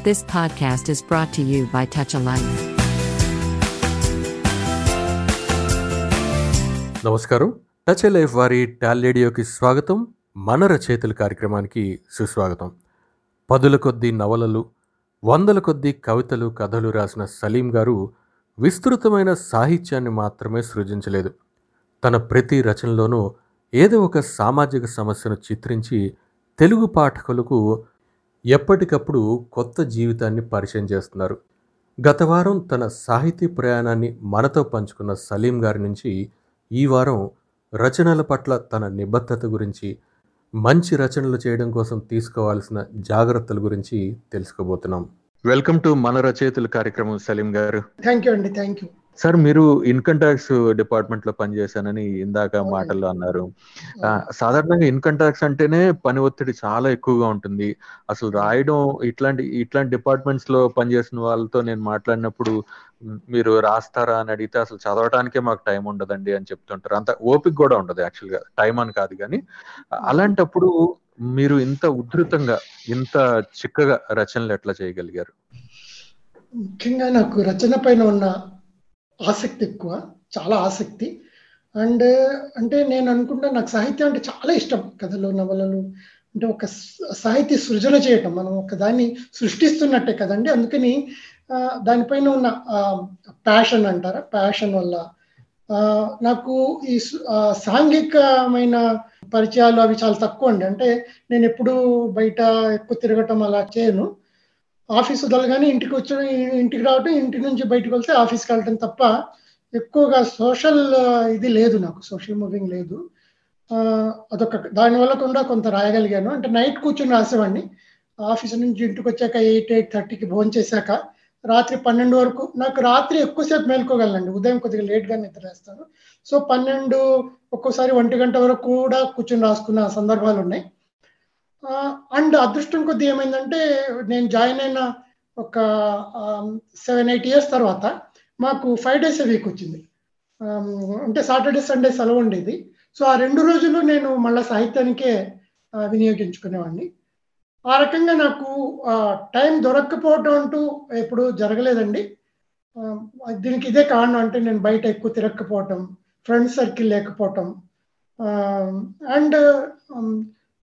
This podcast is brought to you by Touch a Life. నమస్కారం. Touch life వారి టాలేడియోకి స్వాగతం. మన రచయితల కార్యక్రమానికి సుస్వాగతం. పదుల కొద్దీ నవలలు వందల కొద్దీ కవితలు కథలు రాసిన సలీం గారు విస్తృతమైన సాహిత్యాన్ని మాత్రమే సృజించలేదు. తన ప్రతి రచనలోనూ ఏదో ఒక సామాజిక సమస్యను చిత్రించి తెలుగు పాఠకులకు ఎప్పటికప్పుడు కొత్త జీవితాన్ని పరిచయం చేస్తున్నారు. గత వారం తన సాహితీ ప్రయాణాన్ని మనతో పంచుకున్న సలీం గారి నుంచి ఈ వారం రచనల పట్ల తన నిబద్ధత గురించి మంచి రచనలు చేయడం కోసం తీసుకోవాల్సిన జాగ్రత్తల గురించి తెలుసుకోబోతున్నాం. వెల్కమ్ టు మన రచయితల కార్యక్రమం సలీం గారు. థ్యాంక్ యూ అండి థ్యాంక్ యూ సార్ మీరు ఇన్కమ్ ట్యాక్స్ డిపార్ట్మెంట్లో పనిచేశానని ఇందాక మాటల్లో అన్నారు. సాధారణంగా ఇన్కమ్ ట్యాక్స్ అంటేనే పని ఒత్తిడి చాలా ఎక్కువగా ఉంటుంది. అసలు రాయడం ఇట్లాంటి ఇట్లాంటి డిపార్ట్మెంట్స్లో పనిచేసిన వాళ్ళతో నేను మాట్లాడినప్పుడు "మ్, మీరు రాస్తారా అని అడిగితే అసలు చదవటానికే మాకు టైం ఉండదండి అని చెప్తుంటారు. అంత ఓపిక కూడా ఉండదు యాక్చువల్గా టైం అని కాదు కానీ అలాంటప్పుడు మీరు ఇంత ఉధృతంగా ఇంత చిక్కగా రచనలు ఎట్లా చేయగలిగారు? ముఖ్యంగా నాకు రచన పైన ఉన్న ఆసక్తి ఎక్కువ చాలా ఆసక్తి. అండ్ అంటే నేను అనుకుంటా నాకు సాహిత్యం అంటే చాలా ఇష్టం. కథలు నవలలు అంటే ఒక సాహిత్య సృజన చేయటం. మనం ఒక దాన్ని సృష్టిస్తున్నట్టే కదండి. అందుకని దానిపైన ఉన్న ప్యాషన్ అంటారా? ప్యాషన్ వల్ల నాకు ఈ సాంఘికమైన పరిచయాలు అవి చాలా తక్కువ అండి. అంటే నేను ఎప్పుడు బయట ఎక్కువ తిరగటం అలా చేయను. ఆఫీస్ వదలగానే ఇంటికి వచ్చి ఇంటికి రావటం ఇంటి నుంచి బయటకు వెళ్తే ఆఫీస్కి వెళ్ళటం తప్ప ఎక్కువగా సోషల్ ఇది లేదు నాకు. సోషల్ మూవింగ్ లేదు. అదొక దానివల్ల కూడా కొంత రాయగలిగాను. అంటే నైట్ కూర్చొని రాసేవాడిని. ఆఫీస్ నుంచి ఇంటికి వచ్చాక ఎయిట్ ఎయిట్ థర్టీకి భోజనం చేశాక రాత్రి పన్నెండు వరకు నాకు రాత్రి ఎక్కువసేపు మేల్కోగలనండి. ఉదయం కొద్దిగా లేట్గా నిద్రేస్తాను సో పన్నెండు ఒక్కోసారి ఒంటి గంట వరకు కూడా కూర్చొని రాసుకున్న సందర్భాలు ఉన్నాయి. అండ్ అదృష్టం కొద్ది ఏమైందంటే నేను జాయిన్ అయిన ఒక సెవెన్ ఎయిట్ ఇయర్స్ తర్వాత మాకు ఫైవ్ డేస్ వీక్ వచ్చింది. అంటే సాటర్డే సండే సెలవు ఉండేది. సో ఆ రెండు రోజులు నేను మళ్ళీ సాహిత్యానికే వినియోగించుకునేవాడిని. ఆ రకంగా నాకు టైం దొరక్కపోవడం అంటూ ఎప్పుడు జరగలేదండి. దీనికి ఇదే కారణం అంటే నేను బయట ఎక్కువ తిరగకపోవటం ఫ్రెండ్ సర్కిల్ లేకపోవటం. అండ్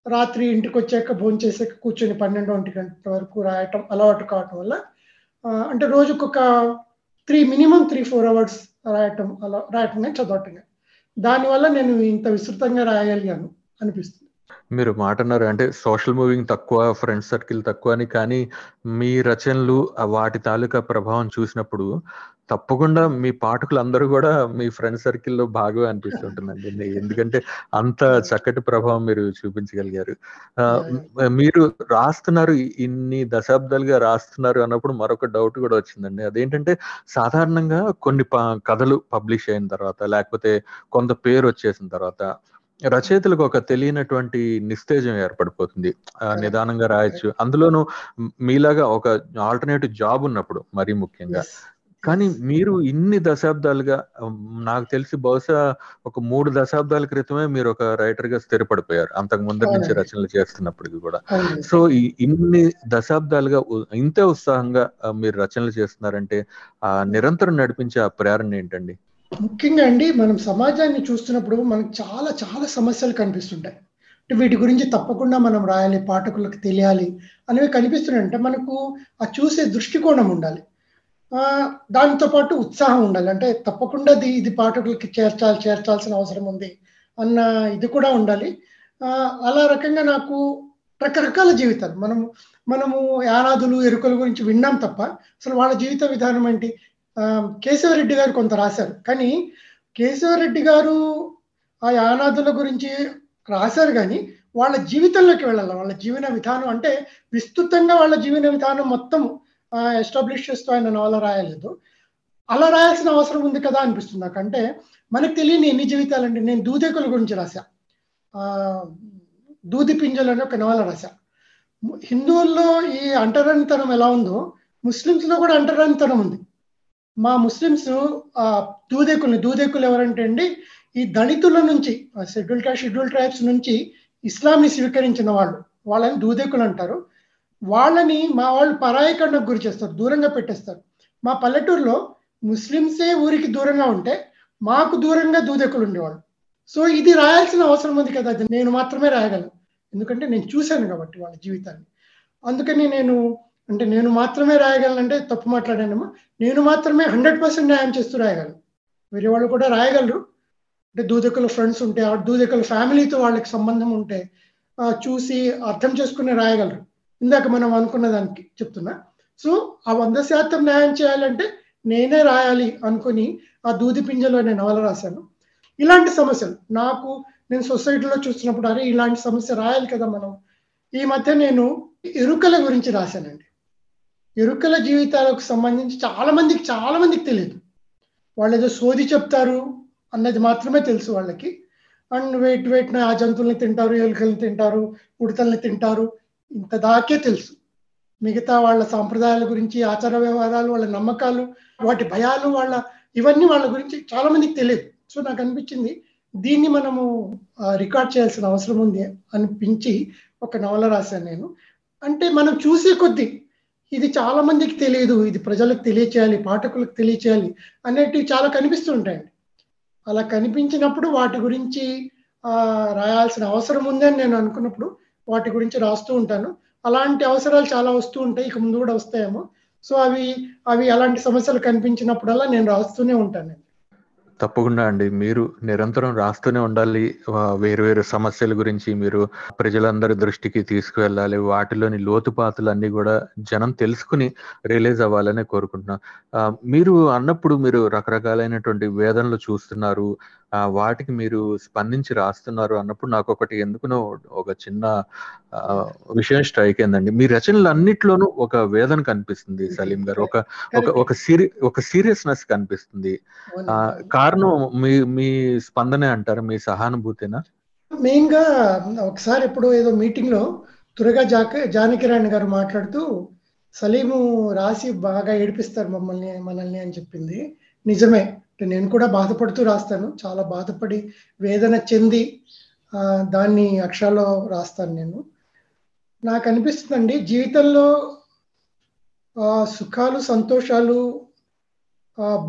రాత్రి ఇంటికి వచ్చాక భోజనం చేసాక కూర్చొని పన్నెండు ఒంటి గంట వరకు రాయటం అలవాటు కావటం వల్ల అంటే రోజుకు ఒక three minimum three four hours రాయటం అలా రాయటం కానీ చదవటం కానీ దానివల్ల నేను ఇంత విస్తృతంగా రాయగలిగాను అనిపిస్తుంది. మీరు మాట అన్నారు అంటే సోషల్ మూవింగ్ తక్కువ ఫ్రెండ్స్ సర్కిల్ తక్కువ అని కానీ మీ రచనలు వాటి తాలూకా ప్రభావం చూసినప్పుడు తప్పకుండా మీ పాఠకులు అందరూ కూడా మీ ఫ్రెండ్ సర్కిల్లో భాగమే అనిపిస్తుంటుందండి. ఎందుకంటే అంత చక్కటి ప్రభావం మీరు చూపించగలిగారు. ఆ, మీరు రాస్తున్నారు ఇన్ని దశాబ్దాలుగా రాస్తున్నారు అన్నప్పుడు మరొక డౌట్ కూడా వచ్చిందండి. అదేంటంటే సాధారణంగా కొన్ని కథలు పబ్లిష్ అయిన తర్వాత లేకపోతే కొంత పేరు వచ్చేసిన తర్వాత రచయితలకు ఒక తెలియనటువంటి నిస్తేజం ఏర్పడిపోతుంది. నిదానంగా రాయొచ్చు. అందులోనూ మీలాగా ఒక ఆల్టర్నేటివ్ జాబ్ ఉన్నప్పుడు మరీ ముఖ్యంగా. కానీ మీరు ఇన్ని దశాబ్దాలుగా నాకు తెలిసి బహుశా ఒక మూడు దశాబ్దాల క్రితమే మీరు ఒక రైటర్గా స్థిరపడిపోయారు. అంతకు ముందు నుంచి. రచనలు చేస్తున్నప్పటికీ కూడా. సో ఇన్ని దశాబ్దాలుగా ఇంతే ఉత్సాహంగా మీరు రచనలు చేస్తున్నారంటే ఆ నిరంతరం నడిపించే ఆ ప్రేరణ ఏంటండి? ముఖ్యంగా అండి మనం సమాజాన్ని చూస్తున్నప్పుడు మనకు చాలా చాలా సమస్యలు కనిపిస్తుంటాయి. వీటి గురించి తప్పకుండా మనం రాయాలి పాఠకులకు తెలియాలి అనేవి కనిపిస్తున్నాయి. అంటే మనకు ఆ చూసే దృష్టికోణం ఉండాలి. దానితో పాటు ఉత్సాహం ఉండాలి. అంటే తప్పకుండా ఇది ఇది పాఠకులకి చేర్చాలి చేర్చాల్సిన అవసరం ఉంది అన్న ఇది కూడా ఉండాలి. అలా రకంగా నాకు రకరకాల జీవితాలు. మనము మనము యానాదులు ఎరుకల గురించి విన్నాం తప్ప అసలు వాళ్ళ జీవిత విధానం ఏంటి? కేశవరెడ్డి గారు కొంత రాశారు. కానీ కేశవరెడ్డి గారు ఆ యానాదుల గురించి రాశారు కానీ వాళ్ళ జీవితంలోకి వెళ్ళాలి. వాళ్ళ జీవన విధానం అంటే విస్తృతంగా వాళ్ళ జీవన విధానం మొత్తం ఎస్టాబ్లిష్ చేస్తూ ఆయన నవల రాయలేదు అలా రాయాల్సిన అవసరం ఉంది కదా అనిపిస్తుంది నాకు. అంటే మనకు తెలియని ఎన్ని జీవితాలండి. నేను దూదేకుల గురించి రాశా. దూది పింజలు అని ఒక నవల రాశా. హిందువుల్లో ఈ అంటరానితనం ఎలా ఉందో ముస్లిమ్స్లో కూడా అంటరానితనం ఉంది. మా ముస్లిమ్స్ ఆ, దూదేకుల్ని దూదేకులు ఎవరంటే అండి ఈ దళితుల నుంచి షెడ్యూల్ ట్రైబ్ షెడ్యూల్ ట్రైబ్స్ నుంచి ఇస్లాంని స్వీకరించిన వాళ్ళు. వాళ్ళని దూదేకులు అంటారు. వాళ్ళని మా వాళ్ళు పరాయకండకు గురి చేస్తారు దూరంగా పెట్టేస్తారు. మా పల్లెటూరులో ముస్లిమ్సే ఊరికి దూరంగా ఉంటే మాకు దూరంగా దూదెక్కులు ఉండేవాళ్ళు. సో ఇది రాయాల్సిన అవసరం ఉంది కదా అది నేను మాత్రమే రాయగలను. ఎందుకంటే నేను చూశాను కాబట్టి వాళ్ళ జీవితాన్ని. అందుకని నేను అంటే నేను మాత్రమే రాయగలను అంటే తప్పు మాట్లాడానమ్మా. నేను మాత్రమే హండ్రెడ్ పర్సెంట్ న్యాయం చేస్తూ రాయగలను. వేరే వాళ్ళు కూడా రాయగలరు. అంటే దూదకుల ఫ్రెండ్స్ ఉంటే ఆ దూదకుల ఫ్యామిలీతో వాళ్ళకి సంబంధం ఉంటే చూసి అర్థం చేసుకుని రాయగలరు. ఇందాక మనం అనుకున్న దానికి చెప్తున్నా. సో ఆ వంద శాతం న్యాయం చేయాలంటే నేనే రాయాలి అనుకుని ఆ దూది పింజలో నేను నవల రాశాను. ఇలాంటి సమస్యలు నాకు నేను సొసైటీలో చూస్తున్నప్పుడు అరే ఇలాంటి సమస్య రాయాలి కదా మనం. ఈ మధ్య నేను ఎరుకల గురించి రాశానండి. ఎరుకల జీవితాలకు సంబంధించి చాలా మందికి చాలా మందికి తెలియదు వాళ్ళు ఏదో సోది చెప్తారు అన్నది మాత్రమే తెలుసు వాళ్ళకి. అండ్ వెయిట్ వెయిట్ ఆ జంతువుల్ని తింటారు ఎలుకల్ని తింటారు ఉడతల్ని తింటారు. ఇంత దాకే తెలుసు. మిగతా వాళ్ళ సాంప్రదాయాల గురించి ఆచార వ్యవహారాలు వాళ్ళ నమ్మకాలు వాటి భయాలు వాళ్ళ ఇవన్నీ వాళ్ళ గురించి చాలా మందికి తెలియదు. సో నాకు అనిపించింది దీన్ని మనము రికార్డ్ చేయాల్సిన అవసరం ఉంది అనిపించి ఒక నవల రాశాను నేను. అంటే మనం చూసే కొద్దీ ఇది చాలా మందికి తెలియదు ఇది ప్రజలకు తెలియచేయాలి పాఠకులకు తెలియచేయాలి అనేటివి చాలా కనిపిస్తుంటాయండి. అలా కనిపించినప్పుడు వాటి గురించి రాయాల్సిన అవసరం ఉందని నేను అనుకున్నప్పుడు వాటి గురించి రాస్తూ ఉంటాను. అలాంటి అవసరాలు చాలా వస్తూ ఉంటాయి. ఇక ముందు కూడా వస్తాయేమో. సో అవి అవి అలాంటి సమస్యలు కనిపించినప్పుడల్లా నేను రాస్తూనే ఉంటాను. తప్పకుండా అండి. మీరు నిరంతరం రాస్తూనే ఉండాలి. వేరు వేరు సమస్యల గురించి మీరు ప్రజలందరి దృష్టికి తీసుకువెళ్ళాలి. వాటిలోని లోతుపాతులు అన్ని కూడా జనం తెలుసుకుని రిలీజ్ అవ్వాలని కోరుకుంటున్నాను మీరు అన్నప్పుడు మీరు రకరకాలైనటువంటి వేదనలు చూస్తున్నారు. వాటికి మీరు స్పందించి రాస్తున్నారు అన్నప్పుడు నాకు ఒకటి ఎందుకునో ఒక చిన్న విషయం స్ట్రైక్ అయిందండి. మీ రచనలు అన్నిట్లోనూ ఒక వేదన కనిపిస్తుంది సలీం గారు. ఒక ఒక సీరి ఒక సీరియస్నెస్ కనిపిస్తుంది. కారణం మీ మీ స్పందనే అంటారు? మీ సహానుభూతేనా? మెయిన్గా ఒకసారి ఇప్పుడు ఏదో మీటింగ్లో తురగా జాక జానకిరాణి గారు మాట్లాడుతూ సలీము రాసి బాగా ఏడిపిస్తారు మమ్మల్ని మనల్ని అని చెప్పింది. నిజమే. నేను కూడా బాధపడుతూ రాస్తాను. చాలా బాధపడి వేదన చెంది దాన్ని అక్షరాల్లో రాస్తాను నేను. నాకు అనిపిస్తుందండి జీవితంలో సుఖాలు సంతోషాలు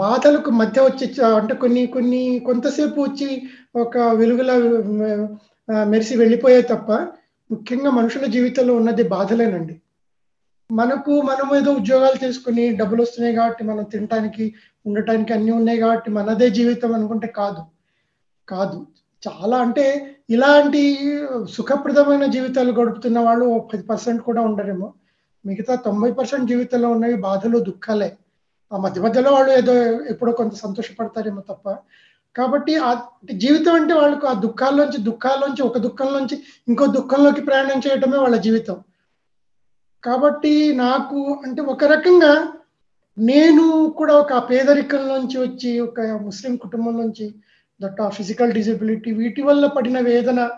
బాధలకు మధ్య వచ్చి అంటే కొన్ని కొన్ని కొంతసేపు వచ్చి ఒక వెలుగులా మెరిసి వెళ్ళిపోయే తప్ప ముఖ్యంగా మనుషుల జీవితంలో ఉన్నది బాధలేనండి. మనకు మనం ఏదో ఉద్యోగాలు తీసుకుని డబ్బులు వస్తున్నాయి కాబట్టి మనం తినటానికి ఉండటానికి అన్నీ ఉన్నాయి కాబట్టి మనదే జీవితం అనుకుంటే కాదు. కాదు. చాలా అంటే ఇలాంటి సుఖప్రదమైన జీవితాలు గడుపుతున్న వాళ్ళు పది పర్సెంట్ కూడా ఉండరేమో. మిగతా తొంభై పర్సెంట్ జీవితంలో ఉన్నవి బాధలు దుఃఖాలే. ఆ మధ్య మధ్యలో వాళ్ళు ఏదో ఎప్పుడో కొంత సంతోషపడతారేమో తప్ప. కాబట్టి ఆ జీవితం అంటే వాళ్ళకు ఆ దుఃఖాల్లోంచి దుఃఖాల్లోంచి ఒక దుఃఖంలోంచి ఇంకో దుఃఖంలోకి ప్రయాణం చేయటమే వాళ్ళ జీవితం. కాబట్టి నాకు అంటే ఒక రకంగా నేను కూడా ఒక పేదరికంలోంచి వచ్చి ఒక ముస్లిం కుటుంబం నుంచి దట్ ఆ ఫిజికల్ డిజబిలిటీ వీటి వల్ల పడిన వేదన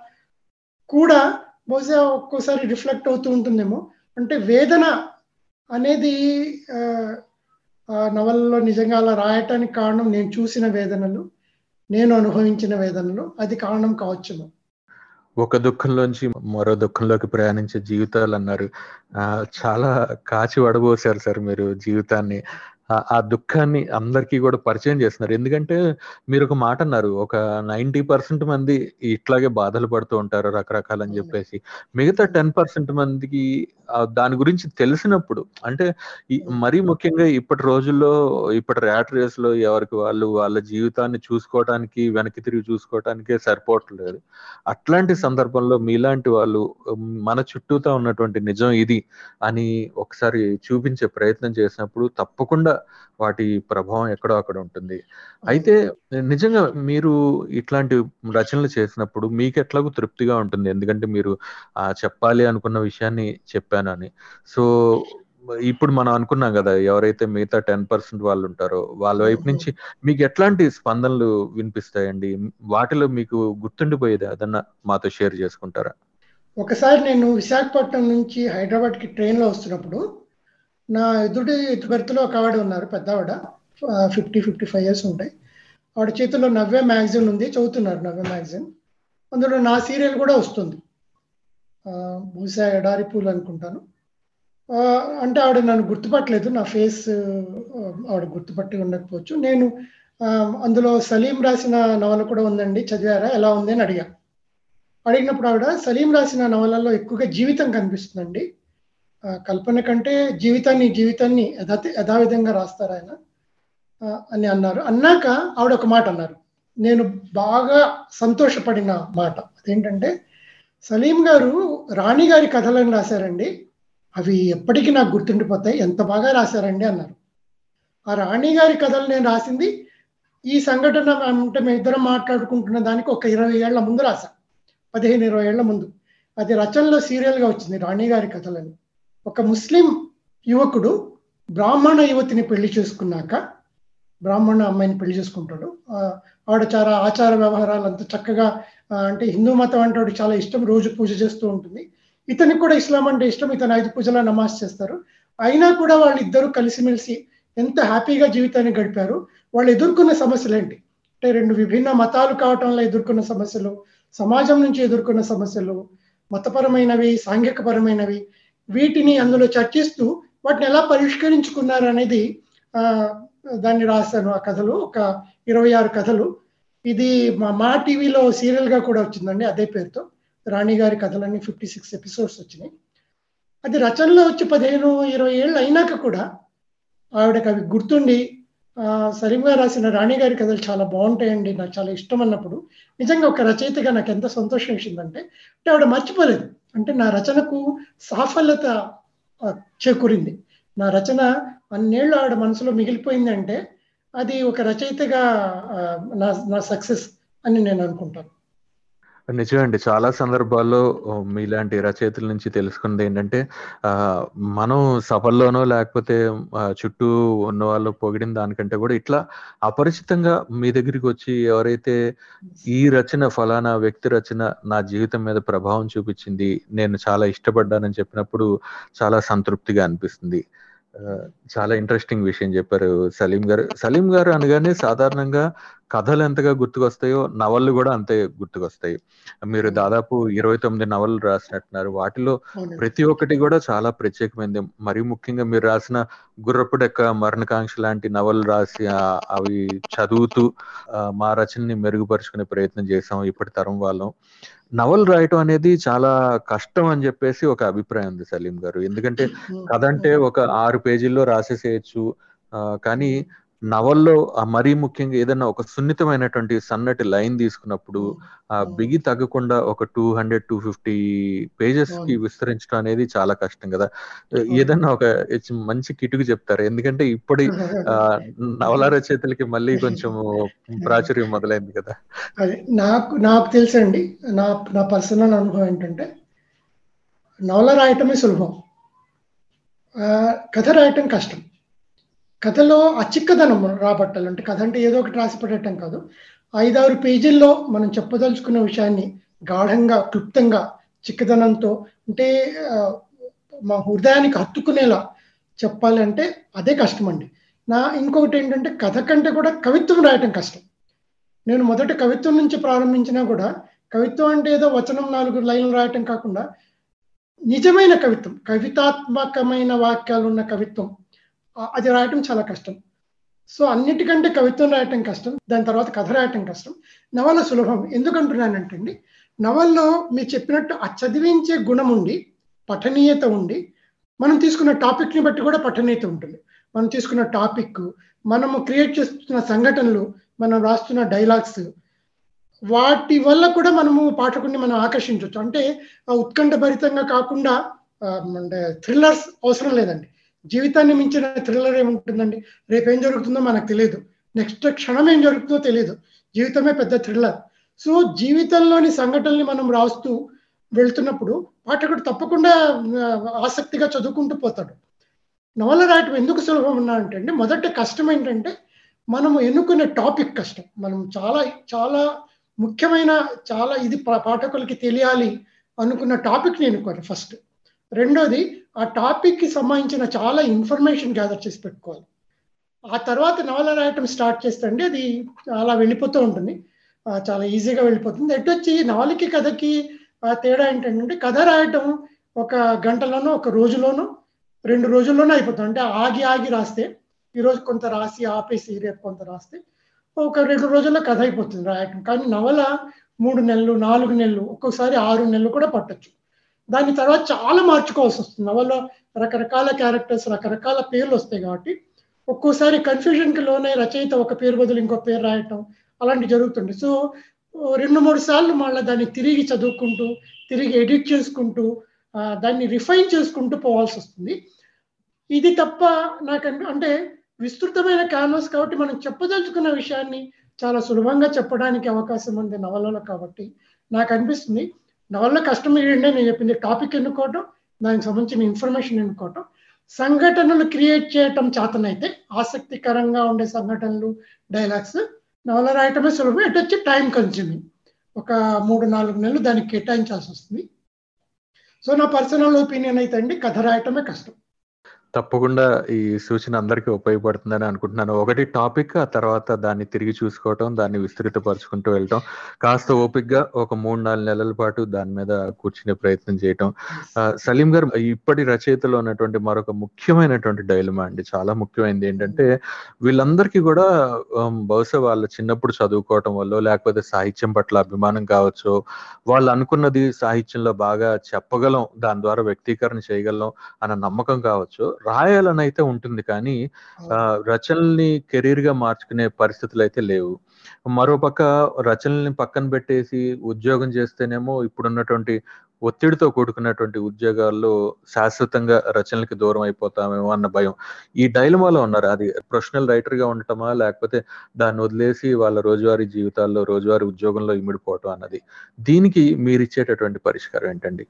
కూడా బహుశా ఒక్కోసారి రిఫ్లెక్ట్ అవుతూ ఉంటుందేమో. అంటే వేదన అనేది నవలలో నిజంగా అలా రాయటానికి కారణం నేను చూసిన వేదనలు నేను అనుభవించిన వేదనలు అది కారణం కావచ్చును ఒక దుఃఖంలోంచి మరో దుఃఖంలోకి ప్రయాణించే జీవితాలు అన్నారు. చాలా కాచి వడబోసారు సార్ మీరు జీవితాన్ని. ఆ దుఃఖాన్ని అందరికీ కూడా పరిచయం చేస్తున్నారు. ఎందుకంటే మీరు ఒక మాట అన్నారు ఒక నైంటీ పర్సెంట్ మంది ఇట్లాగే బాధలు పడుతూ ఉంటారు రకరకాలని చెప్పేసి. మిగతా టెన్ పర్సెంట్ మందికి దాని గురించి తెలిసినప్పుడు అంటే మరీ ముఖ్యంగా ఇప్పటి రోజుల్లో ఇప్పటి ర్యాట్ రేస్లో ఎవరికి వాళ్ళు వాళ్ళ జీవితాన్ని చూసుకోవటానికి వెనక్కి తిరిగి చూసుకోవటానికే సరిపోవట్లేదు అట్లాంటి సందర్భంలో మీలాంటి వాళ్ళు మన చుట్టూతో ఉన్నటువంటి నిజం ఇది అని ఒకసారి చూపించే ప్రయత్నం చేసినప్పుడు తప్పకుండా వాటి ప్రభావం ఎక్కడో అక్కడ ఉంటుంది. అయితే నిజంగా మీరు ఇట్లాంటి రచనలు చేసినప్పుడు మీకు ఎట్లాగూ తృప్తిగా ఉంటుంది? ఎందుకంటే మీరు చెప్పాలి అనుకున్న విషయాన్ని చెప్పానని సో ఇప్పుడు మనం అనుకున్నాం కదా ఎవరైతే మిగతా టెన్ పర్సెంట్ వాళ్ళు ఉంటారో వాళ్ళ వైపు నుంచి మీకు ఎట్లాంటి స్పందనలు వినిపిస్తాయండి? వాటిలో మీకు గుర్తుండిపోయేది అదన్నా మాతో షేర్ చేసుకుంటారా? ఒకసారి నేను విశాఖపట్నం నుంచి హైదరాబాద్కి ట్రైన్లో వస్తున్నప్పుడు నా ఎదుటి ఎదుబెర్తలో ఒక ఆవిడ ఉన్నారు పెద్ద ఆవిడ. ఫిఫ్టీ ఫిఫ్టీ ఫైవ్ ఇయర్స్ ఉంటాయి. ఆవిడ చేతిలో నవ్వే మ్యాగజైన్ ఉంది చదువుతున్నారు నవ్వే మ్యాగజైన్. అందులో నా సీరియల్ కూడా వస్తుంది. బహుశా ఎడారి పూలు అనుకుంటాను. అంటే ఆవిడ నన్ను గుర్తుపట్టలేదు నా ఫేస్ ఆవిడ గుర్తుపట్టి ఉండకపోవచ్చు. నేను అందులో సలీం రాసిన నవల కూడా ఉందండి చదివారా ఎలా ఉంది అని అడిగా. అడిగినప్పుడు ఆవిడ సలీం రాసిన నవలలో ఎక్కువగా జీవితం కనిపిస్తుందండి. కల్పన కంటే జీవితాన్ని జీవితాన్ని యథా యథావిధంగా రాస్తారు ఆయన? అని అన్నారు. అన్నాక ఆవిడ ఒక మాట అన్నారు. నేను బాగా సంతోషపడిన మాట అదేంటంటే సలీం గారు రాణి గారి కథలను రాశారండి. అవి ఎప్పటికీ నాకు గుర్తుండిపోతాయి. ఎంత బాగా రాశారండి అన్నారు. ఆ రాణి గారి కథలు నేను రాసింది ఈ సంఘటన అంటే మేము ఇద్దరం మాట్లాడుకుంటున్న దానికి ఒక ఇరవై ఏళ్ళ ముందు రాశాను పదిహేను ఇరవై ఏళ్ళ ముందు. అది రచనలో సీరియల్గా వచ్చింది రాణి గారి కథలని. ఒక ముస్లిం యువకుడు బ్రాహ్మణ యువతిని పెళ్ళి చేసుకున్నాక బ్రాహ్మణ అమ్మాయిని పెళ్ళి చేసుకుంటాడు. ఆవిడ చాలా ఆచార వ్యవహారాలు అంత చక్కగా అంటే హిందూ మతం అంటే వాడు చాలా ఇష్టం రోజు పూజ చేస్తూ ఉంటుంది. ఇతనికి కూడా ఇస్లాం అంటే ఇష్టం ఇతను ఐదు పూజల నమాజ్ చేస్తారు. అయినా కూడా వాళ్ళిద్దరూ కలిసిమెలిసి ఎంత హ్యాపీగా జీవితాన్ని గడిపారు వాళ్ళు ఎదుర్కొన్న సమస్యలు ఏంటి? అంటే రెండు విభిన్న మతాలు కావటంలో ఎదుర్కొన్న సమస్యలు సమాజం నుంచి ఎదుర్కొన్న సమస్యలు మతపరమైనవి సాంఘికపరమైనవి వీటిని అందులో చర్చిస్తూ వాటిని ఎలా పరిష్కరించుకున్నారు అనేది దాన్ని రాశాను. ఆ కథలు ఒక ఇరవై ఆరు కథలు. ఇది మా మా టీవీలో సీరియల్గా కూడా వచ్చిందండి అదే పేరుతో. రాణి గారి కథలన్నీ ఫిఫ్టీ సిక్స్ ఎపిసోడ్స్ వచ్చినాయి. అది రచనలో వచ్చి పదిహేను ఇరవై ఏళ్ళు అయినాక కూడా ఆవిడకి అవి గుర్తుండి సరిగ్గా రాసిన రాణి గారి కథలు చాలా బాగుంటాయండి నాకు చాలా ఇష్టం అన్నప్పుడు. నిజంగా ఒక రచయితగా నాకు ఎంత సంతోషం ఇచ్చిందంటే అంటే ఆవిడ మర్చిపోలేదు. అంటే నా రచనకు సాఫల్యత చేకూరింది. నా రచన అన్నేళ్ళు ఆవిడ మనసులో మిగిలిపోయింది అంటే అది ఒక రచయితగా నా నా సక్సెస్ అని నేను అనుకుంటాను. నిజమండి. చాలా సందర్భాల్లో మీలాంటి రచయితల నుంచి తెలుసుకున్నది ఏంటంటే ఆ, మనం సభల్లోనో లేకపోతే చుట్టూ ఉన్న వాళ్ళు పొగిడిన దానికంటే కూడా ఇట్లా అపరిచితంగా మీ దగ్గరికి వచ్చి ఎవరైతే ఈ రచన ఫలానా వ్యక్తి రచన నా జీవితం మీద ప్రభావం చూపించింది నేను చాలా ఇష్టపడ్డానని చెప్పినప్పుడు చాలా సంతృప్తిగా అనిపిస్తుంది. చాలా ఇంట్రెస్టింగ్ విషయం చెప్పారు సలీం గారు. సలీం గారు అనగానే సాధారణంగా కథలు ఎంతగా గుర్తుకొస్తాయో నవళ్ళు కూడా అంతే గుర్తుకొస్తాయి. మీరు దాదాపు ఇరవై తొమ్మిది నవలు రాసినట్టున్నారు. వాటిలో ప్రతి ఒక్కటి కూడా చాలా ప్రత్యేకమైనది మరి ముఖ్యంగా మీరు రాసిన గుర్రపుడెక్క మరణకాంక్ష లాంటి నవలు రాసి అవి చదువుతూ మా రచనని మెరుగుపరుచుకునే ప్రయత్నం చేసాం ఇప్పటి తరం వాళ్ళం. నవలు రాయటం అనేది చాలా కష్టం అని చెప్పేసి ఒక అభిప్రాయం ఉంది సలీం గారు. ఎందుకంటే కథ అంటే ఒక ఆరు పేజీల్లో రాసేసేయచ్చు. ఆ, కానీ నవల్లో ఆ మరీ ముఖ్యంగా ఏదైనా ఒక సున్నితమైనటువంటి సన్నటి లైన్ తీసుకున్నప్పుడు ఆ బిగి తగ్గకుండా ఒక టూ హండ్రెడ్ టూ ఫిఫ్టీ పేజెస్కి. విస్తరించడం అనేది చాలా కష్టం కదా. ఏదన్నా ఒక మంచి కిటుకు చెప్తారు. ఎందుకంటే ఇప్పటి ఆ, నవల రచయితలకి మళ్ళీ కొంచెం ప్రాచుర్యం మొదలైంది కదా. నాకు నాకు తెలుసండి. నా నా పర్సనల్ అనుభవం ఏంటంటే నవల రాయటమే సులభం. కథ రాయటం కష్టం. కథలో ఆ చిక్కదనం రాబట్టాలంటే కథ అంటే ఏదో ఒకటి రాసి పెట్టడం కాదు. ఐదారు పేజీల్లో మనం చెప్పదలుచుకున్న విషయాన్ని గాఢంగా క్లుప్తంగా చిక్కదనంతో అంటే మా హృదయానికి హత్తుకునేలా చెప్పాలంటే అదే కష్టం అండి నా ఇంకొకటి ఏంటంటే కథ కంటే కూడా కవిత్వం రాయటం కష్టం. నేను మొదట కవిత్వం నుంచి ప్రారంభించినా కూడా కవిత్వం అంటే ఏదో వచనం నాలుగు లైన్లు రాయటం కాకుండా నిజమైన కవిత్వం కవితాత్మకమైన వాక్యాలు ఉన్న కవిత్వం అది రాయటం చాలా కష్టం. సో అన్నిటికంటే కవిత్వం రాయటం కష్టం దాని తర్వాత కథ రాయటం కష్టం. నవల సులభం. ఎందుకంటున్నానంటే అండి నవల్లో మీరు చెప్పినట్టు ఆ చదివించే గుణం ఉండి పఠనీయత ఉండి మనం తీసుకున్న టాపిక్ని బట్టి కూడా పఠనీయత ఉంటుంది. మనం తీసుకున్న టాపిక్ మనము క్రియేట్ చేస్తున్న సంఘటనలు మనం రాస్తున్న డైలాగ్స్ వాటి వల్ల కూడా మనము పాఠకుడిని మనం ఆకర్షించవచ్చు. అంటే ఆ ఉత్కంఠభరితంగా కాకుండా అంటే థ్రిల్లర్స్ అవసరం లేదండి. జీవితాన్ని మించిన థ్రిల్లర్ ఏముంటుందండి? రేపు ఏం జరుగుతుందో మనకు తెలియదు. నెక్స్ట్ క్షణం ఏం జరుగుతుందో తెలియదు. జీవితమే పెద్ద థ్రిల్లర్. సో జీవితంలోని సంఘటనల్ని మనం రాస్తూ వెళ్తున్నప్పుడు పాఠకుడు తప్పకుండా ఆసక్తిగా చదువుకుంటూ పోతాడు. నవల రాయటం ఎందుకు సులభం ఉన్నా అంటే అండి మొదట కష్టం ఏంటంటే మనం ఎన్నుకునే టాపిక్ కష్టం. మనం చాలా చాలా ముఖ్యమైన చాలా ఇది పా- పాఠకులకి తెలియాలి అనుకున్న టాపిక్ని ఎన్నుకోవాలి ఫస్ట్. రెండోది ఆ టాపిక్కి సంబంధించిన చాలా ఇన్ఫర్మేషన్ గ్యాదర్ చేసి పెట్టుకోవాలి. ఆ తర్వాత నవల రాయటం స్టార్ట్ చేస్తండి అది అలా వెళ్ళిపోతూ ఉంటుంది. చాలా ఈజీగా వెళ్ళిపోతుంది. ఎటు వచ్చి నవలకి కథకి తేడా ఏంటంటే కథ రాయటం ఒక గంటలోనో ఒక రోజులోనో రెండు రోజుల్లోనే అయిపోతుంది. అంటే ఆగి ఆగి రాస్తే ఈరోజు కొంత రాసి ఆపేసి రేపు కొంత రాస్తే ఒక రెండు రోజుల్లో కథ అయిపోతుంది రాయటం. కానీ నవల మూడు నెలలు నాలుగు నెలలు ఒక్కొక్కసారి ఆరు నెలలు కూడా పట్టచ్చు. దాని తర్వాత చాలా మార్చుకోవాల్సి వస్తుంది. నవల్లో రకరకాల క్యారెక్టర్స్ రకరకాల పేర్లు వస్తాయి కాబట్టి ఒక్కోసారి కన్ఫ్యూజన్కి లోనే రచయిత ఒక పేరు బదులు ఇంకో పేరు రాయటం అలాంటివి జరుగుతుంది సో రెండు మూడు సార్లు మళ్ళీ దాన్ని తిరిగి చదువుకుంటూ తిరిగి ఎడిట్ చేసుకుంటూ దాన్ని రిఫైన్ చేసుకుంటూ పోవాల్సి వస్తుంది. ఇది తప్ప నాకు అంటే విస్తృతమైన క్యాన్వాస్ కాబట్టి మనం చెప్పదలుచుకున్న విషయాన్ని చాలా సులభంగా చెప్పడానికి అవకాశం ఉంది నవలలో కాబట్టి నాకు అనిపిస్తుంది. నవల్లో కష్టం ఏంటంటే నేను చెప్పింది టాపిక్ ఎన్నుకోవటం దానికి సంబంధించిన ఇన్ఫర్మేషన్ ఎన్నుకోవటం. సంఘటనలు క్రియేట్ చేయటం చేతనైతే ఆసక్తికరంగా ఉండే సంఘటనలు డైలాగ్స్ నవల రాయటమే సులభం. ఇటు వచ్చి టైం కన్స్యూమింగ్. ఒక మూడు నాలుగు నెలలు దానికి కేటాయించాల్సి వస్తుంది. సో నా పర్సనల్ ఒపీనియన్ అయితే అండి కథ రాయటమే కష్టం. తప్పకుండా ఈ సూచన అందరికీ ఉపయోగపడుతుందని అనుకుంటున్నాను. ఒకటి టాపిక్ ఆ తర్వాత దాన్ని తిరిగి చూసుకోవటం దాన్ని విస్తృతపరచుకుంటూ వెళ్ళటం. కాస్త ఓపిక్గా ఒక మూడు నాలుగు నెలల పాటు దాని మీద కూర్చునే ప్రయత్నం చేయటం. సలీం గారు ఇప్పటి రచయితలో ఉన్నటువంటి మరొక ముఖ్యమైనటువంటి డైలమా అండి. చాలా ముఖ్యమైనది ఏంటంటే వీళ్ళందరికీ కూడా బహుశా వాళ్ళు చిన్నప్పుడు చదువుకోవటం వల్ల లేకపోతే సాహిత్యం పట్ల అభిమానం కావచ్చు వాళ్ళు అనుకున్నది సాహిత్యంలో బాగా చెప్పగలం దాని ద్వారా వ్యక్తీకరణ చేయగలం అన్న నమ్మకం కావచ్చు రాయాలని అయితే ఉంటుంది కానీ రచనల్ని కెరీర్గా మార్చుకునే పరిస్థితులు అయితే లేవు. మరోపక్క రచనల్ని పక్కన పెట్టేసి ఉద్యోగం చేస్తేనేమో ఇప్పుడున్నటువంటి ఒత్తిడితో కూడుకున్నటువంటి ఉద్యోగాల్లో శాశ్వతంగా రచనలకి దూరం అయిపోతామేమో అన్న భయం. ఈ డైలమాలో ఉన్నారు. అది ప్రొఫెషనల్ రైటర్గా ఉండటమా లేకపోతే దాన్ని వదిలేసి వాళ్ళ రోజువారీ జీవితాల్లో రోజువారీ ఉద్యోగంలో ఇమిడిపోవటం అన్నది. దీనికి మీరు ఇచ్చేటటువంటి పరిష్కారం ఏంటండి?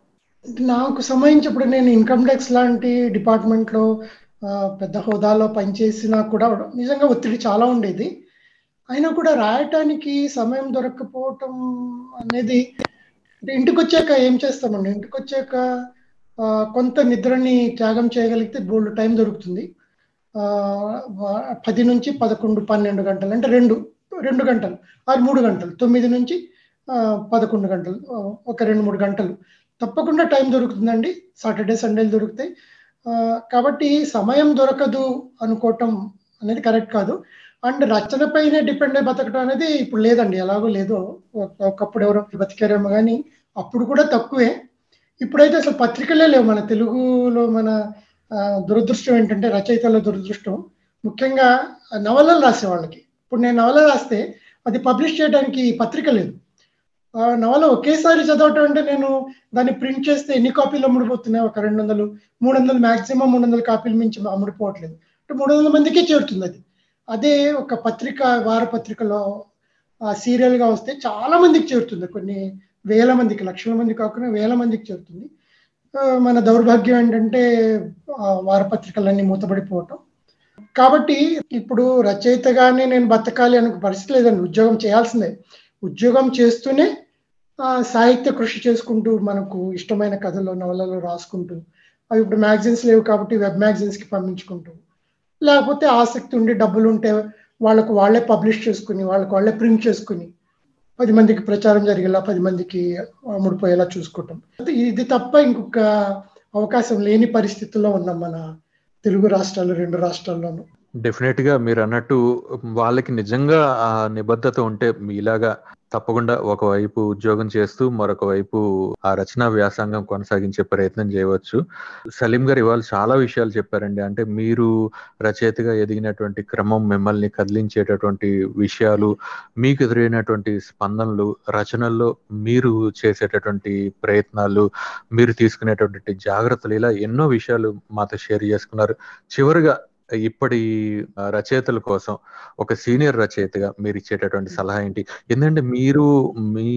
నాకు సంబంధించి ఇప్పుడు నేను ఇన్కమ్ ట్యాక్స్ లాంటి డిపార్ట్మెంట్లో పెద్ద హోదాలో పనిచేసినా కూడా నిజంగా ఒత్తిడి చాలా ఉండేది. అయినా కూడా రాయటానికి సమయం దొరకకపోవటం అనేది ఇంటికి వచ్చాక ఏం చేస్తామండి? ఇంటికి వచ్చాక కొంత నిద్రని త్యాగం చేయగలిగితే బోల్డ్ టైం దొరుకుతుంది. పది నుంచి పదకొండు పన్నెండు గంటలు అంటే రెండు రెండు గంటలు ఆరు మూడు గంటలు తొమ్మిది నుంచి పదకొండు గంటలు ఒక రెండు మూడు గంటలు. తప్పకుండా టైం దొరుకుతుందండి. సాటర్డే సండేలు దొరుకుతాయి. కాబట్టి సమయం దొరకదు అనుకోవటం అనేది కరెక్ట్ కాదు. అండ్ రచన పైనే డిపెండ్ అయి బతకడం అనేది ఇప్పుడు లేదండి. ఎలాగో లేదు ఒకప్పుడు ఎవరో బతికారేమో కానీ అప్పుడు కూడా తక్కువే. ఇప్పుడైతే అసలు పత్రికలే లేవు. మన తెలుగులో మన దురదృష్టం ఏంటంటే రచయితల దురదృష్టం. ముఖ్యంగా నవలలు రాసే వాళ్ళకి ఇప్పుడు నేను నవల రాస్తే అది పబ్లిష్ చేయడానికి పత్రిక లేదు. నవల ఒకేసారి చదవటం అంటే నేను దాన్ని ప్రింట్ చేస్తే ఎన్ని కాపీలు అమ్ముడిపోతున్నాయి? ఒక రెండు వందలు మూడు వందలు మాక్సిమం మూడు వందల కాపీలు మించి అమ్ముడిపోవట్లేదు. అంటే మూడు వందల మందికే చేరుతుంది అది. అదే ఒక పత్రిక వారపత్రికలో సీరియల్గా వస్తే చాలా మందికి చేరుతుంది. కొన్ని వేల మందికి లక్షల మంది కాకుండా వేల మందికి చేరుతుంది. మన దౌర్భాగ్యం ఏంటంటే వారపత్రికలన్నీ మూతపడిపోవటం. కాబట్టి ఇప్పుడు రచయితగానే నేను బతకాలి అనే పరిస్థితి లేదండి. ఉద్యోగం చేయాల్సిందే. ఉద్యోగం చేస్తూనే సాహిత్య కృషి చేసుకుంటూ మనకు ఇష్టమైన కథలు నవలలు రాసుకుంటూ అవి ఇప్పుడు మ్యాగజైన్స్ లేవు కాబట్టి వెబ్ మ్యాగజైన్స్కి పంపించుకుంటూ. లేకపోతే ఆసక్తి ఉండి డబ్బులు ఉంటే వాళ్ళకు వాళ్ళే పబ్లిష్ చేసుకుని వాళ్ళకు వాళ్ళే ప్రింట్ చేసుకుని పది మందికి ప్రచారం జరిగేలా పది మందికి అమ్ముడిపోయేలా చూసుకుంటాం. ఇది తప్ప ఇంకొక అవకాశం లేని పరిస్థితుల్లో ఉన్నాం మన తెలుగు రాష్ట్రాలు రెండు రాష్ట్రాల్లోనూ. డెఫినెట్గా మీరు అన్నట్టు వాళ్ళకి నిజంగా ఆ నిబద్ధత ఉంటే మీలాగా తప్పకుండా ఒకవైపు ఉద్యోగం చేస్తూ మరొక వైపు ఆ రచనా వ్యాసంగం కొనసాగించే ప్రయత్నం చేయవచ్చు. సలీం గారు ఇవాళ చాలా విషయాలు చెప్పారండి. అంటే మీరు రచయితగా ఎదిగినటువంటి క్రమం మిమ్మల్ని కదిలించేటటువంటి విషయాలు మీకు ఎదురైనటువంటి స్పందనలు రచనల్లో మీరు చేసేటటువంటి ప్రయత్నాలు మీరు తీసుకునేటటువంటి జాగ్రత్తలు ఇలా ఎన్నో విషయాలు మాతో షేర్ చేసుకున్నారు. చివరిగా ఇప్పటి రచయితల కోసం ఒక సీనియర్ రచయితగా మీరు ఇచ్చేటటువంటి సలహా ఏంటి? ఎందుకంటే మీరు మీ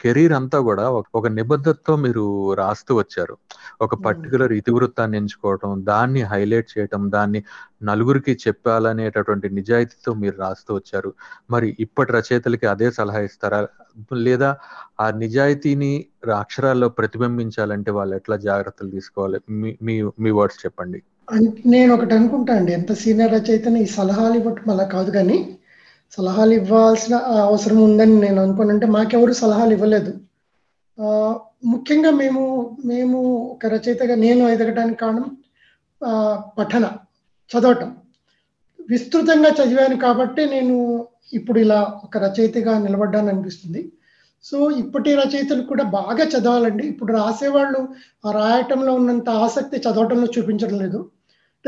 కెరీర్ అంతా కూడా ఒక నిబద్ధతతో మీరు రాస్తూ వచ్చారు. ఒక పర్టికులర్ ఇతివృత్తాన్ని ఎంచుకోవటం దాన్ని హైలైట్ చేయటం దాన్ని నలుగురికి చెప్పాలనేటటువంటి నిజాయితీతో మీరు రాస్తూ వచ్చారు. మరి ఇప్పటి రచయితలకి అదే సలహా ఇస్తారా? లేదా ఆ నిజాయితీని అక్షరాల్లో ప్రతిబింబించాలంటే వాళ్ళు ఎట్లా జాగ్రత్తలు తీసుకోవాలి? మీ మీ వర్డ్స్ చెప్పండి. నేను ఒకటి అనుకుంటా అండి. ఎంత సీనియర్ రచయితని ఈ సలహాలు ఇవ్వటం అలా కాదు కానీ సలహాలు ఇవ్వాల్సిన అవసరం ఉందని నేను అనుకోనంటే మాకెవరు సలహాలు ఇవ్వలేదు. ముఖ్యంగా మేము మేము ఒక రచయితగా నేను ఎదగడానికి కారణం పఠన చదవటం. విస్తృతంగా చదివాను కాబట్టి నేను ఇప్పుడు ఇలా ఒక రచయితగా నిలబడ్డాను అనిపిస్తుంది. సో ఇప్పటి రచయితలు కూడా బాగా చదవాలండి. ఇప్పుడు రాసేవాళ్ళు రాయటంలో ఉన్నంత ఆసక్తి చదవటంలో చూపించడం లేదు.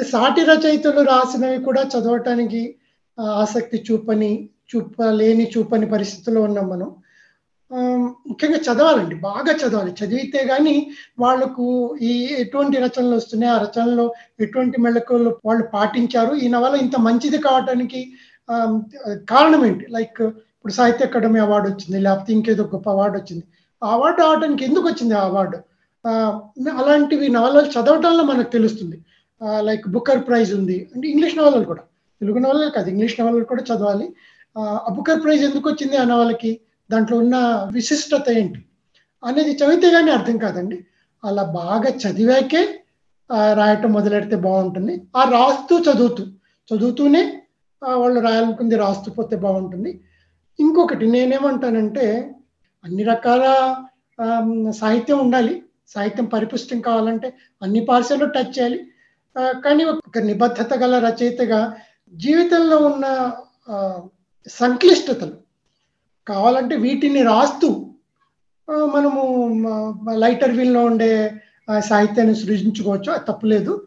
సాటి రచయితలు రాసినవి కూడా చదవటానికి ఆసక్తి చూపని చూపలేని చూపని పరిస్థితుల్లో ఉన్నాం మనం. ముఖ్యంగా చదవాలండి. బాగా చదవాలి. చదివితే కానీ వాళ్ళకు ఈ ఎటువంటి రచనలు వస్తున్నాయి? ఆ రచనలో ఎటువంటి మెళకువలు వాళ్ళు పాటించారు? ఈ నవల ఇంత మంచిది కావటానికి కారణం ఏంటి? లైక్ ఇప్పుడు సాహిత్య అకాడమీ అవార్డు వచ్చింది లేకపోతే ఇంకేదో గొప్ప అవార్డు వచ్చింది. ఆ అవార్డు రావడానికి ఎందుకు వచ్చింది ఆ అవార్డు? అలాంటివి నవలలు చదవటంలో మనకు తెలుస్తుంది. లైక్ బుకర్ ప్రైజ్ ఉంది. అంటే ఇంగ్లీష్ నవలలు కూడా. తెలుగు నవలలు కాదు ఇంగ్లీష్ నవలలు కూడా చదవాలి. ఆ, బుక్కర్ బుకర్ ప్రైజ్ ఎందుకు వచ్చింది అన్న వాళ్ళకి దాంట్లో ఉన్న విశిష్టత ఏంటి అనేది చదివితే కానీ అర్థం కాదండి. అలా బాగా చదివాకే రాయటం మొదలెడితే బాగుంటుంది. ఆ రాస్తూ చదువుతూ చదువుతూనే వాళ్ళు రాయాలనుకుంది రాస్తూ పోతే బాగుంటుంది. ఇంకొకటి నేనేమంటానంటే అన్ని రకాల సాహిత్యం ఉండాలి. సాహిత్యం పరిపుష్టం కావాలంటే అన్ని పార్సల్లో టచ్ చేయాలి. కానీ ఒక నిబద్ధత గల రచయితగా జీవితంలో ఉన్న సంక్లిష్టతలు కావాలంటే వీటిని రాస్తూ మనము లైటర్ వీల్లో ఉండే సాహిత్యాన్ని సృజించుకోవచ్చు. అది తప్పులేదు.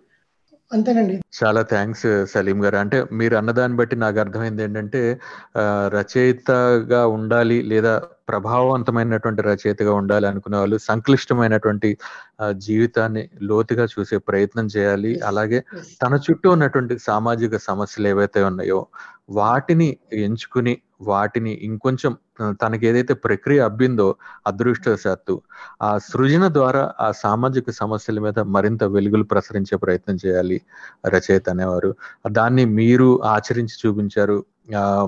అంతేనండి. చాలా థ్యాంక్స్ సలీం గారు. అంటే మీరు అన్నదాన్ని బట్టి నాకు అర్థమైంది ఏంటంటే రచయితగా ఉండాలి లేదా ప్రభావవంతమైనటువంటి రచయితగా ఉండాలి అనుకునే వాళ్ళు సంక్లిష్టమైనటువంటి జీవితాన్ని లోతుగా చూసే ప్రయత్నం చేయాలి. అలాగే. తన చుట్టూ ఉన్నటువంటి సామాజిక సమస్యలు ఏవైతే ఉన్నాయో వాటిని ఎంచుకుని వాటిని ఇంకొంచెం తనకి ఏదైతే ప్రక్రియ అబ్బిందో అదృష్టవశాత్తు ఆ సృజన ద్వారా ఆ సామాజిక సమస్యల మీద మరింత వెలుగులు ప్రసరించే ప్రయత్నం చేయాలి రచయిత అనేవారు. దాన్ని మీరు ఆచరించి చూపించారు.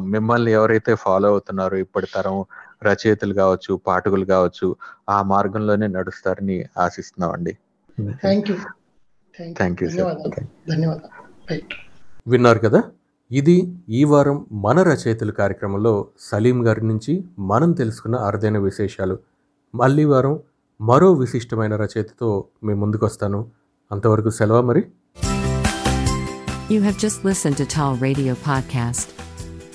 మిమ్మల్ని ఎవరైతే ఫాలో అవుతున్నారో ఇప్పటి తరం రచయితలు కావచ్చు పాఠకులు కావచ్చు ఆ మార్గంలోనే నడుస్తారని ఆశిస్తున్నామండి. Thank you thank you sir ధన్యవాదాలు. విన్నారు కదా? ఇది ఈ వారం మన రచయితలు కార్యక్రమంలో సలీం గారి నుంచి మనం తెలుసుకున్న అరుదైన విశేషాలు. మళ్ళీ వారం మరో విశిష్టమైన రచయితతో మీ ముందుకు వస్తాను అంతవరకు సెలవు మరి. You have just listened to Tall Radio Podcast.